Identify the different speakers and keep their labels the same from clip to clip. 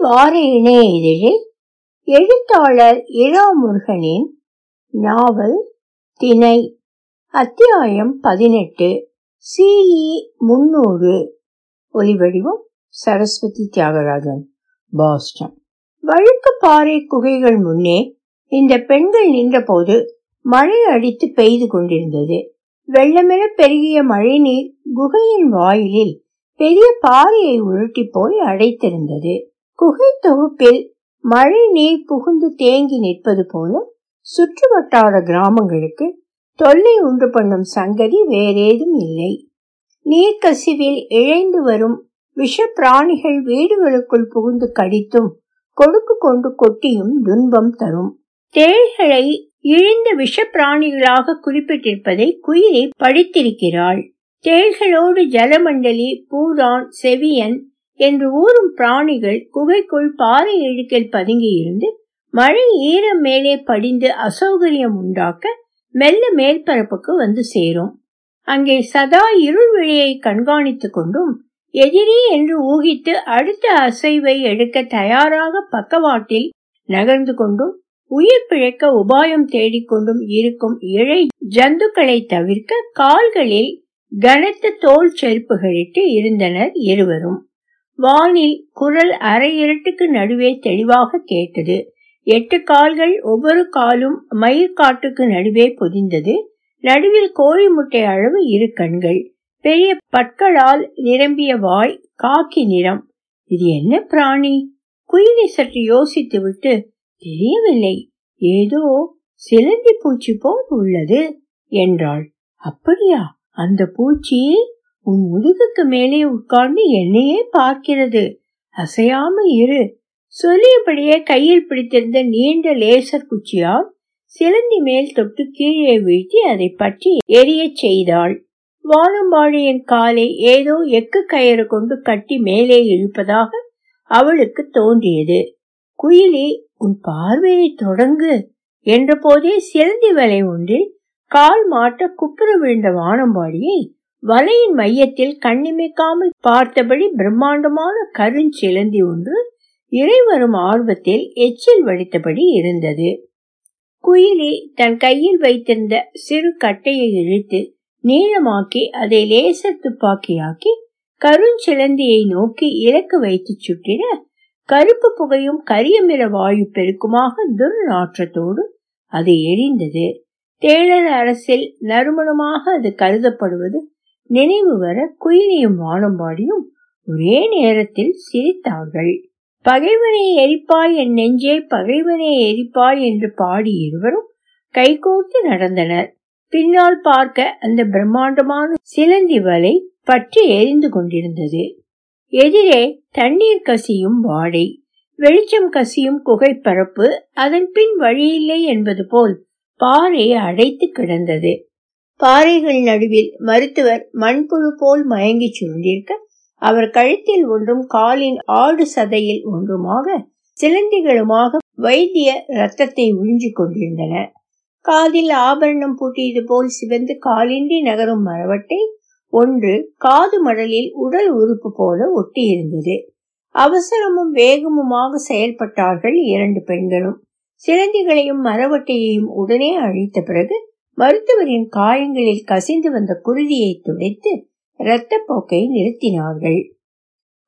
Speaker 1: வார இணைய இதழில் எழுத்தாளர் இரா முருகனின் நாவல் திணை. அத்தியாயம் பதினெட்டு. சிஇ முன்னூறு ஒலிவடிவம் சரஸ்வதி தியாகராஜன். பாஸ்டன். வழுக்குப்பாறை குகைகள் முன்னே இந்த பெண்கள் நின்றபோது மழை அடித்து பெய்து கொண்டிருந்தது. வெள்ளமென பெருகிய மழைநீர் குகையின் வாயிலில் பெரிய பாறையை உருட்டி போய் அடைத்திருந்தது. குகை தொகுப்பில் மழை நீர் புகுந்து தேங்கி நிற்பது போல சுற்று வட்டார கிராமங்களுக்கு தொல்லை உண்டு பண்ணும் சங்கதி வேறேதும் இல்லை. நீர்க்கசிவில் இழைந்து வரும் விஷ பிராணிகள் வீடுகளுக்குள் புகுந்து கடித்தும் கொடுக்கு கொண்டு கொட்டியும் துன்பம் தரும். தேள்களை இழிந்த விஷ பிராணிகளாக குறிப்பிட்டிருப்பதை குயிலை படித்திருக்கிறாள். தேள்களோடு ஜலமண்டலி பூதான் செவியன் என்று ஊறும் பிராணிகள் குகைக்குள் பாறை இழுக்கில் பதுங்கியிருந்து மழை ஈரம் மேலே படிந்து அசௌகரியம் உண்டாக்க மெல்ல மேற்பரப்புக்கு வந்து சேரும். அங்கே சதா இருள் வெளியை கண்காணித்துக் கொண்டும் எதிரி என்று ஊகித்து அடுத்த அசைவை எடுக்க தயாராக பக்கவாட்டில் நகர்ந்து கொண்டும் உயிர் பிழைக்க உபாயம் தேடிக்கொண்டும் இருக்கும் இழை ஜந்துக்களை தவிர்க்க கால்களில் கனத்த தோல் செருப்புகளிட்டு இருந்தனர் இருவரும். வானில் குரல் அரை இரட்டுக்கு நடுவே தெளிவாக கேட்டது. எட்டு கால்கள் ஒவ்வொரு காலும் மயிர்காட்டுக்கு நடுவே பொதிந்தது. நடுவில் கோழி முட்டை அளவு இரு கண்கள். பெரிய பற்களால் நிரம்பிய வாய் காக்கி நிறம். இது என்ன பிராணி? குயிலை சற்று யோசித்து விட்டு தெரியவில்லை. ஏதோ சிலந்தி பூச்சி போல் உள்ளது என்றாள். அப்படியா? அந்த பூச்சி? உன் முதுகுக்கு மேலே உட்கார்ந்து என்னையே பார்க்கிறது. அசையாமல் இரு. சொல்லியபடியே கையில் பிடித்திருந்த நீண்ட லேசர் குச்சியால் சிலந்தி மேல் தொட்டு கீழே வீழ்த்தி அதை பற்றி எரியச் செய்தாள். வானம்பாடியின் காலை ஏதோ எக்கு கயிறு கொண்டு கட்டி மேலே இழுப்பதாக அவளுக்கு தோன்றியது. குயிலி உன் பார்வையை தொடங்கு என்ற போதே சிலந்தி வலை ஒன்றில் கால் மாட்ட குப்புற விழுந்த வானம்பாடியை வலையின் மையத்தில் கண்ணிமைக்காமல் பார்த்தபடி பிரம்மாண்டமான கருஞ்சிலந்தி ஒன்று இறைவரும் ஆர்வத்தில் எச்சில் வடித்தபடி இருந்தது. குயிலி தன் கையில் வைத்திருந்த சிறு கட்டையை இழுத்து நீளமாக்கி அதை லேசர் துப்பாக்கியாக்கி கருஞ்சிலந்தியை நோக்கி இலக்கு வைத்து சுட்டிட கருப்பு புகையும் கரியமிர வாயு பெருக்குமாக துர்நாற்றத்தோடு அது எரிந்தது. தேளர் அரசில் நறுமணமாக அது கருதப்படுவது நினைவு வர குயிலியும் வானம்பாடியும் ஒரே நேரத்தில் சிரித்தார்கள். பகைவனை எரிப்பாய் என் நெஞ்சே பகைவனை எரிப்பாய் என்று பாடி இருவரும் கைகோர்த்து நடந்தனர். பின்னால் பார்க்க அந்த பிரம்மாண்டமான சிலந்தி வலை பற்றி எரிந்து கொண்டிருந்தது. எதிரே தண்ணீர் கசியும் வாடை வெளிச்சம் கசியும் குகைப்பரப்பு அதன் பின் வழியில்லை என்பது போல் பாறை அடைத்து கிடந்தது. பாறைகள் நடுவில் மருத்துவர் மண்புழு போல் மயங்கி சுருண்டிருக்க அவர் கழுத்தில் ஒன்றும் காலின் ஆடு சதையில் ஒன்றுமாக சிலந்திகளுமாக வைத்திய ரத்தத்தை உறிஞ்சிக் கொண்டிருந்தன. காதில் ஆபரணம் பூட்டியது போல் சிவந்து காலின்றி நகரும் மரவட்டை ஒன்று காது மடலில் உடல் உறுப்பு போல ஒட்டியிருந்தது. அவசரமும் வேகமுமாக செயல்பட்டார்கள் இரண்டு பெண்களும். சிலந்திகளையும் மரவட்டையையும் உடனே அழித்த பிறகு மருத்துவரின் காயங்களில் கசிந்து வந்த குருதியை துடைத்து இரத்தப்போக்கை நிறுத்தினார்கள்.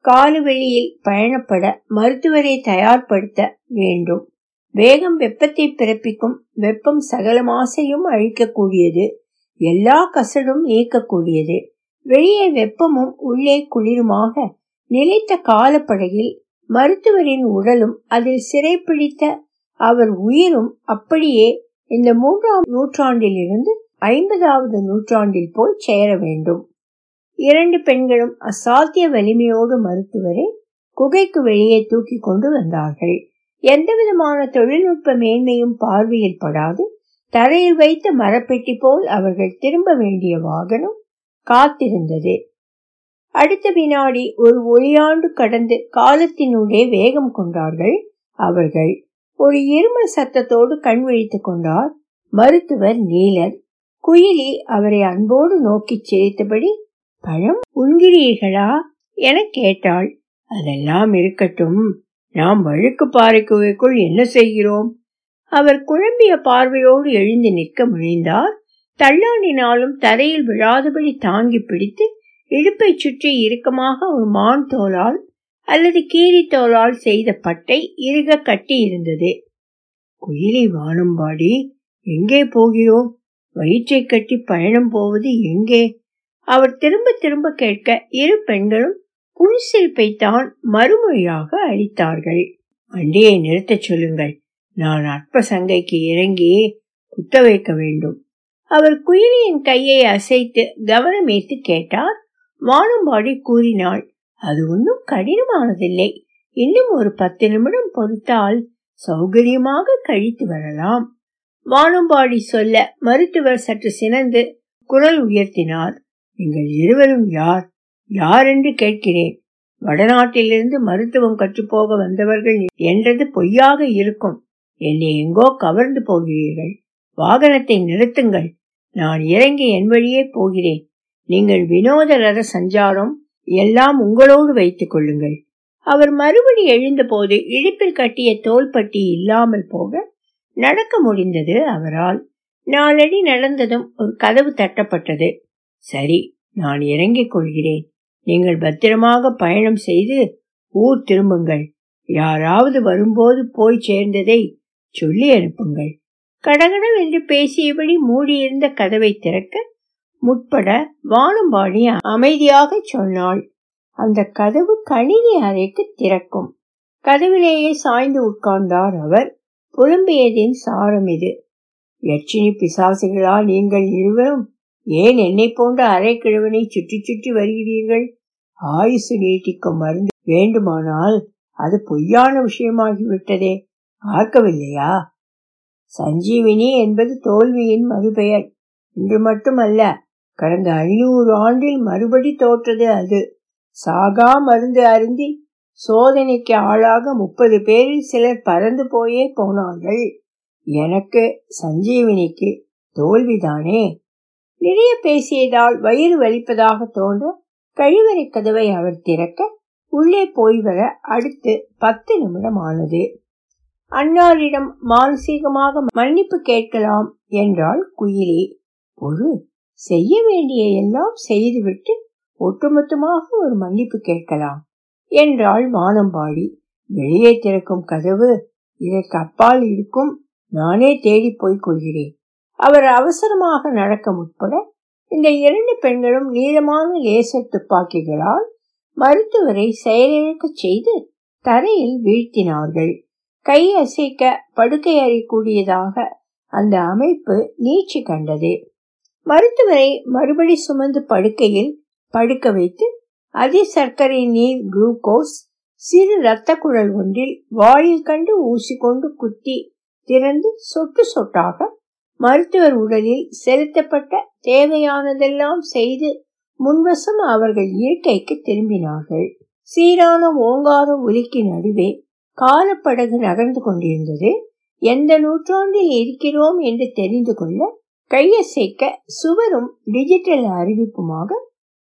Speaker 1: காலுவெளியில் பயணப்பட மருத்துவரை தயார்படுத்த வேண்டும். வேகம் வெப்பத்தை பிறப்பிக்கும் வெப்பம் சகல மாசையும் அழிக்கக்கூடியது. எல்லா கசடும் நீக்கக்கூடியது. வெளியே வெப்பமும் உள்ளே குளிருமாக நிலைத்த காலப்படகில் மருத்துவரின் உடலும் அதில் சிறைப்பிடித்த அவர் உயிரும் அப்படியே இந்த மூன்றாம் நூற்றாண்டில் இருந்து ஐம்பதாவது நூற்றாண்டில் போய் சேர வேண்டும். இரண்டு பெண்களும் அசாத்திய வலிமையோடு மருத்துவரை குகைக்கு வெளியே தூக்கி கொண்டு வந்தார்கள். எந்த விதமான தொழில்நுட்ப மேன்மையும் பார்வையில் படாது. தரையில் வைத்த மரப்பெட்டி போல் அவர்கள் திரும்ப வேண்டிய வாகனம் காத்திருந்தது. அடுத்த வினாடி ஒரு ஒளியாண்டு கடந்து காலத்தினுடைய வேகம் கொண்டார்கள் அவர்கள். ஒரு இருமல் சத்தத்தோடு கண் விழித்துக் கொண்டார். மருத்துவர் நீலர் குயிலி அவரை அன்போடு நோக்கிச் சிரித்தபடி பழம் உண்கிறீர்களா? என கேட்டாள். அதெல்லாம் இருக்கட்டும். நாம் வழுக்கு பாறைக்குவைக்குள் என்ன செய்கிறோம்? அவர் குழம்பிய பார்வையோடு எழுந்து நிற்க முனைந்தார். தள்ளாடினாலும் தரையில் விழாதபடி தாங்கி பிடித்து இடுப்பை சுற்றி இறுக்கமாக ஒரு மான் தோலால் அல்லது கீரித்தோலால் செய்த பட்டை இறுக கட்டி இருந்தது குயிலை வானம்பாடி எங்கே போகிறோம்? வயிற்றை கட்டி பயணம் போவது எங்கே? அவர் திரும்ப திரும்ப கேட்க இரு பெண்களும் புன்சிரிப்பை தான் மறுமொழியாக அளித்தார்கள். வண்டியை நிறுத்தச் சொல்லுங்கள். நான் அற்ப சங்கைக்கு இறங்கி குத்த வைக்க வேண்டும். அவர் குயிலியின் கையை அசைத்து கவனமேத்து கேட்டார். வானம்பாடி கூறினாள் அது ஒன்றும் கடினமானதில்லை. இன்னும் ஒரு பத்து நிமிடம் பொறுத்தால் சௌகரியமாக கழித்து வரலாம். வானும்பாடி சொல்ல மருத்துவர் சற்று சினந்து குரல் உயர்த்தினார். நீங்கள் இருவரும் யார்? யார் என்று கேட்கிறேன். வடநாட்டிலிருந்து மருத்துவம் கற்றுப்போக வந்தவர்கள் என்றது பொய்யாக இருக்கும். என்னை எங்கோ கவர்ந்து போகிறீர்கள். வாகனத்தை நிறுத்துங்கள். நான் இறங்கி என் வழியே போகிறேன். நீங்கள் வினோத ரத சஞ்சாரம் எல்லாம் உங்களோடு வைத்துக் கொள்ளுங்கள். அவர் மறுபடி எழுந்தபோது இடுப்பில் கட்டிய தோள்பட்டி இல்லாமல் போக நடக்க முடிந்தது அவரால். நாளடி நடந்ததும் ஒரு கதவு தட்டப்பட்டது. சரி நான் இறங்கிக் கொள்கிறேன். நீங்கள் பத்திரமாக பயணம் செய்து ஊர் திரும்புங்கள். யாராவது வரும்போது போய் சேர்ந்ததை சொல்லி அனுப்புங்கள். கடகடம் என்று பேசியபடி மூடியிருந்த கதவை திறக்க முற்பட வானம்பாடி அமைதியாக சொன்னாள். அந்த கதவு கணினி அறைக்கு திறக்கும். கதவிலேயே சாய்ந்து உட்கார்ந்தார் அவர். புலம்பியதின் சாரம் இது. யட்சினி பிசாசுகளா நீங்கள் இருவரும் ஏன் என்னை போன்ற அரை சுற்றி சுற்றி வருகிறீர்கள்? ஆயுசு நீட்டிக்கும் மருந்து வேண்டுமானால் அது பொய்யான விஷயமாகிவிட்டதே. பார்க்கவில்லையா? சஞ்சீவினி என்பது தோல்வியின் மறுபெயர். இன்று மட்டுமல்ல கடந்த ஐநூறு ஆண்டில் மறுபடி தோற்றது அது. சாகா மருந்து அருந்தி சோதனைக்கு ஆளாக முப்பது பேரில் சிலர் பறந்து போயே போனார்கள். எனக்கு சஞ்சீவினிக்கு தோல்விதானே? நிறைய பேசியதால் வயிறு வலிப்பதாக தோன்ற கழிவறை கதவை அவர் திறக்க உள்ளே போய் வர அடுத்து பத்து நிமிடம் ஆனது அன்னாரிடம் மானசீகமாக மன்னிப்பு கேட்கலாம் என்றாள் குயிலி. ஒரு செய்ய வேண்டிய எல்லாம் செய்துவிட்டு ஒட்டுமொத்தமாக ஒரு மன்னிப்பு கேட்கலாம் என்றாள் மானம்பாடி. வெளியே திறக்கும் கதவு இதற்கு அப்பால் இருக்கும். நானே தேடி போய்க் கொள்கிறேன். அவர் அவசரமாக நடக்க முற்பட இந்த இரண்டு பெண்களும் நீளமான லேசர் துப்பாக்கிகளால் மருத்துவரை செயலிழக்கச் செய்து தரையில் வீழ்த்தினார்கள். கை அசைக்க படுக்கை அறியக்கூடியதாக அந்த அமைப்பு நீச்சி கண்டது. மருத்துவரை மறுபடி சுமந்து படுக்கையில் படுக்க வைத்து அதி சர்க்கரை நீர் குளுக்கோஸ் சிறு இரத்த குழல் ஒன்றில் வாயில் கண்டு ஊசி கொண்டு குத்தி திறந்து சொட்டு சொட்டாக மருத்துவர் உடலில் செலுத்தப்பட்ட தேவையானதெல்லாம் செய்து முன்வசம் அவர்கள் இயற்கைக்கு திரும்பினார்கள். சீரான ஓங்கார ஒலிக்கு நடுவே காலப்படகு நகர்ந்து கொண்டிருந்தது. எந்த நூற்றாண்டில் இருக்கிறோம் என்று தெரிந்து கொள்ள கையசைக்க சுவரும் டிஜிட்டல் அறிவிப்புமாக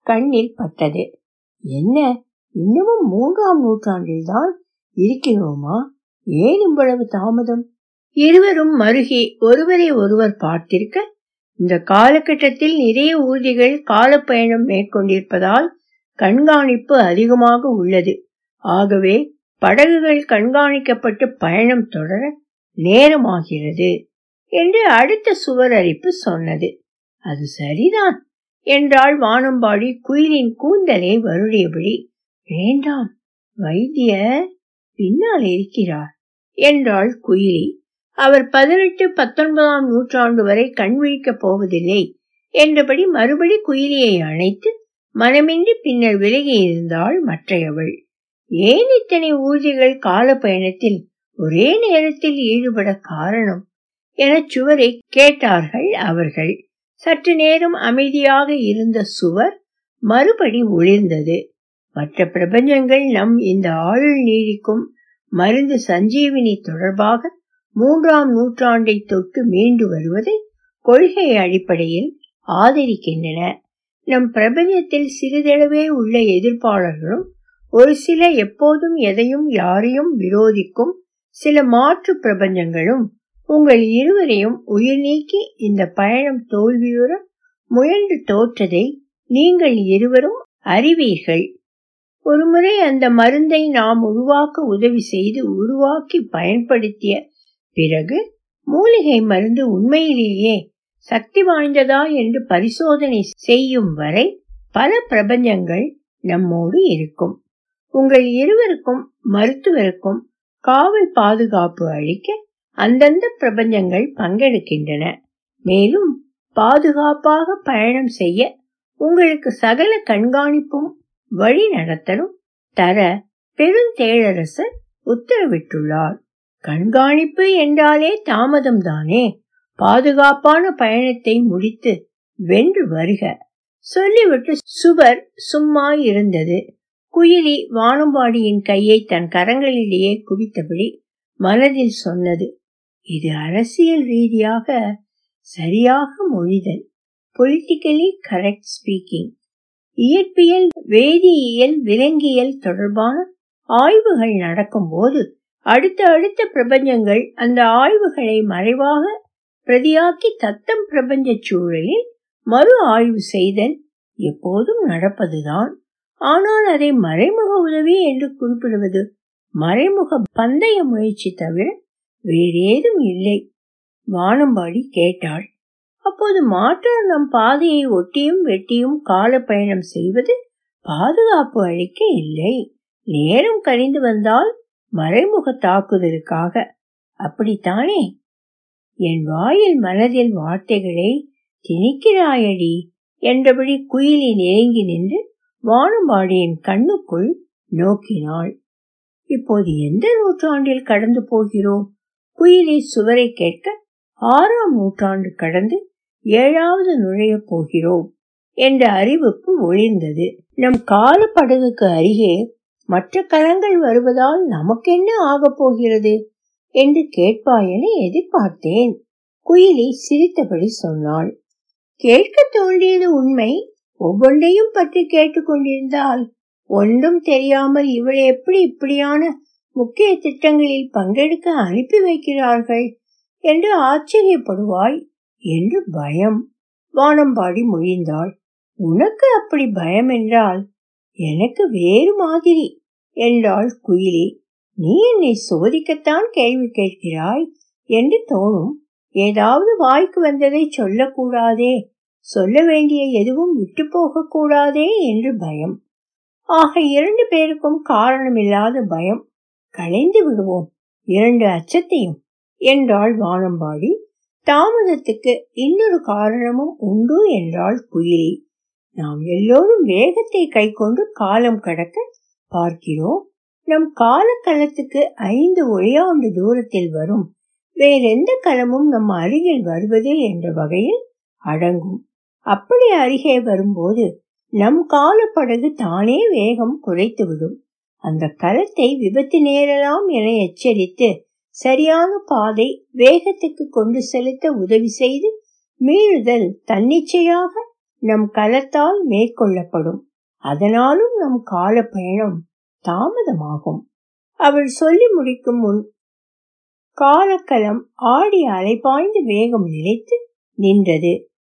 Speaker 1: கண்ணில் பட்டது. என்ன? இன்னமும் மூன்றாம் நூற்றாண்டில்தான் இருக்கிறோமா? ஏன் இவ்வளவு தாமதம்? இருவரும் மருகி ஒருவரை ஒருவர் பார்த்திருக்க இந்த காலகட்டத்தில் நிறைய ஊர்திகள் காலப்பயணம் மேற்கொண்டிருப்பதால் கண்காணிப்பு அதிகமாக உள்ளது. ஆகவே படகுகள் கண்காணிக்கப்பட்டு பயணம் தொடர நேரமாகிறது. என்று அடுத்த சுவர் அரிப்பு சொன்னது. அது சரிதான் என்றாள் வானம்பாடி குயிலின் கூந்தலை வருடியபடி. வேண்டாம் வைத்திய பின்னால் இருக்கிறார் என்றாள் குயிலி. அவர் பதினெட்டு பத்தொன்பதாம் நூற்றாண்டு வரை கண் விழிக்கப் போவதில்லை என்றபடி மறுபடி குயிலியை அணைத்து மனமின்றி பின்னர் விலகி இருந்தாள் மற்றையவள். ஏன் இத்தனை ஊர்திகள் கால பயணத்தில் ஒரே நேரத்தில் ஈடுபட காரணம்? என சுவரை கேட்டார்கள் அவர்கள். சற்று நேரம் அமைதியாக இருந்த சுவர் மறுபடி ஒளிர்ந்தது. மற்ற பிரபஞ்சங்கள் நம் இந்த ஆயுள் நீடிக்கும் மருந்து சஞ்சீவினி தொடர்பாக மூன்றாம் நூற்றாண்டை தொட்டு மீண்டு வருவதை கொள்கை அடிப்படையில் ஆதரிக்கின்றன. நம் பிரபஞ்சத்தில் சிறிதளவே உள்ள எதிர்ப்பாளர்களும் ஒரு சில எப்போதும் எதையும் யாரையும் விரோதிக்கும் சில மாற்று பிரபஞ்சங்களும் உங்கள் இருவரையும் உயிர் நீக்கி இந்த பயணம் தோல்வியுற முயன்று தோற்றதை நீங்கள் இருவரும் அறிவீர்கள். ஒருமுறை அந்த மருந்தை நாம் உருவாக்க உதவி செய்து உருவாக்கி பயன்படுத்திய பிறகு மூலிகை மருந்து உண்மையிலேயே சக்தி வாய்ந்ததா என்று பரிசோதனை செய்யும் வரை பல பிரபஞ்சங்கள் நம்மோடு இருக்கும். உங்கள் இருவருக்கும் மருத்துவருக்கும் காவல் பாதுகாப்பு அளிக்க அந்தந்த பிரபஞ்சங்கள் பங்கெடுக்கின்றன. மேலும் பாதுகாப்பாக பயணம் செய்ய உங்களுக்கு சகல கண்காணிப்பும் வழி நடத்தலும் தர பெருந்தேழரசர் உத்தரவிட்டுள்ளார். கண்காணிப்பு என்றாலே தாமதம் தானே? பாதுகாப்பான பயணத்தை முடித்து வென்று வருக. சொல்லிவிட்டு சுவர் சும்மா இருந்தது. குயிலி வானம்பாடியின் கையை தன் கரங்களிலேயே குவித்தபடி மனதில் சொன்னது இது அரசியல் ரீதியாக சரியாக மொழிதல். பொலிட்டிக்கலி கரெக்ட் ஸ்பீக்கிங் இயற்பியல் வேதியியல் விலங்கியல் தொடர்பான ஆய்வுகள் நடக்கும்போது அடுத்த அடுத்த பிரபஞ்சங்கள் அந்த ஆய்வுகளை மறைவாக பிரதியாக்கி தத்தம் பிரபஞ்ச சூழலில் மறு ஆய்வு செய்தல் எப்போதும் நடப்பதுதான். ஆனால் அதை மறைமுக உதவி என்று குறிப்பிடுவது மறைமுக பந்தய முயற்சி தவிர வேறேதும் இல்லை. வானம்பாடி கேட்டாள். அப்போது மாற்றார் நம் பாதையை ஒட்டியும் வெட்டியும் கால பயணம் செய்வது பாதுகாப்பு அளிக்க இல்லை. நேரம் கழிந்து வந்தால் மறைமுக தாக்குதலுக்காக. அப்படித்தானே? என் வாயில் மனதில் வார்த்தைகளை திணிக்கிறாயடி என்றபடி குயிலி நெருங்கி நின்று வானம்பாடியின் கண்ணுக்குள் நோக்கினாள். இப்போது எந்த நூற்றாண்டில் கடந்து போகிறோம்? குயிலி சுவரை கேட்க ஆறாம் நூற்றாண்டு கடந்து ஏழாவது நுழைய போகிறோம் என்ற அறிவிப்பு ஒளிர்ந்தது நம் கால படகுக்கு அருகே மற்ற கலங்கள் வருவதால் நமக்கென்ன ஆகப் போகிறது? என்று கேட்பாயென எதிர்பார்த்தேன். குயிலி சிரித்தபடி சொன்னாள். கேட்க தோன்றியது உண்மை. ஒவ்வொன்றையும் பற்றி கேட்டுக்கொண்டிருந்தால் ஒன்றும் தெரியாமல் இவள் எப்படி இப்படியான முக்கிய திட்டங்களில் பங்கெடுக்க அனுப்பி வைக்கிறார்கள் என்று ஆச்சரியப்படுவாய் என்று பயம். வானம்பாடி மொழிந்தாள். உனக்கு அப்படி பயம் என்றால் எனக்கு வேறு மாதிரி என்றாள் குயிலி. நீ என்னை சோதிக்கத்தான் கேள்வி கேட்கிறாய் என்று தோணும். ஏதாவது வாய்க்கு வந்ததை சொல்லக்கூடாதே. சொல்ல வேண்டிய எதுவும் விட்டு போக கூடாதே என்று பயம். ஆக இரண்டு பேருக்கும் காரணமில்லாத பயம். களைந்து விடுவோம். இரண்டு அச்சத்தையும் என்றாள் வானம்பாடி. தாமதத்துக்கு இன்னொரு காரணமும் உண்டு என்றாள் குயிலி. நாம் எல்லோரும் வேகத்தை கை கொண்டு காலம் கடக்க பார்க்கிறோம். நம் கால ஐந்து ஒளியாண்டு தூரத்தில் வரும். வேறெந்த கலமும் நம் அருகில் வருவதே என்ற வகையில் அடங்கும். அப்படி அருகே வரும்போது நம் கால படகு தானே வேகம் குறைத்துவிடும். அந்த களத்தை விபத்து நேரலாம் என எச்சரித்து சரியான பாதை வேகத்துக்கு கொண்டு செலுத்த உதவி செய்து மீறுதல் தன்னிச்சையாக நம் கலத்தால் மேற்கொள்ளப்படும். அதனாலும் நம் கால பயணம் தாமதமாகும். அவள் சொல்லி முடிக்கும் முன் காலக்கலம் ஆடி அலைபாய்ந்து வேகம் நிலைத்து நின்றது.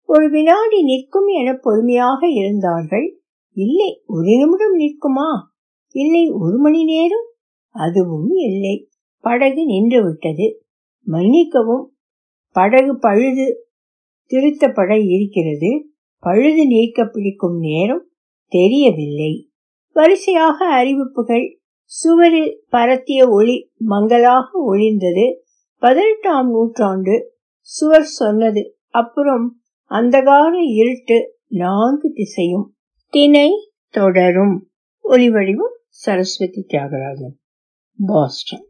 Speaker 1: ஒரு வினாடி நிற்கும் என பொறுமையாக இருந்தார்கள். இல்லை ஒரு நிமிடம் நிற்குமா? இல்லை ஒரு மணி நேரம்? அதுவும் இல்லை. படகு நின்று விட்டது மன்னிக்கவும் படகு பழுது திருத்தப்பட இருக்கிறது. பழுது நீக்க பிடிக்கும் நேரம் தெரியவில்லை. வரிசையாக அறிவிப்புகள். சுவரில் பரத்திய ஒளி மங்களாக ஒளிர்ந்தது. பதினெட்டாம் நூற்றாண்டு. சுவர் சொன்னது. அப்புறம் அந்தகார இருட்டு நான்கு திசையும். திணை தொடரும். ஒலிவடிவம் சரஸ்வதி தியாகராஜன் பாஸ்டன்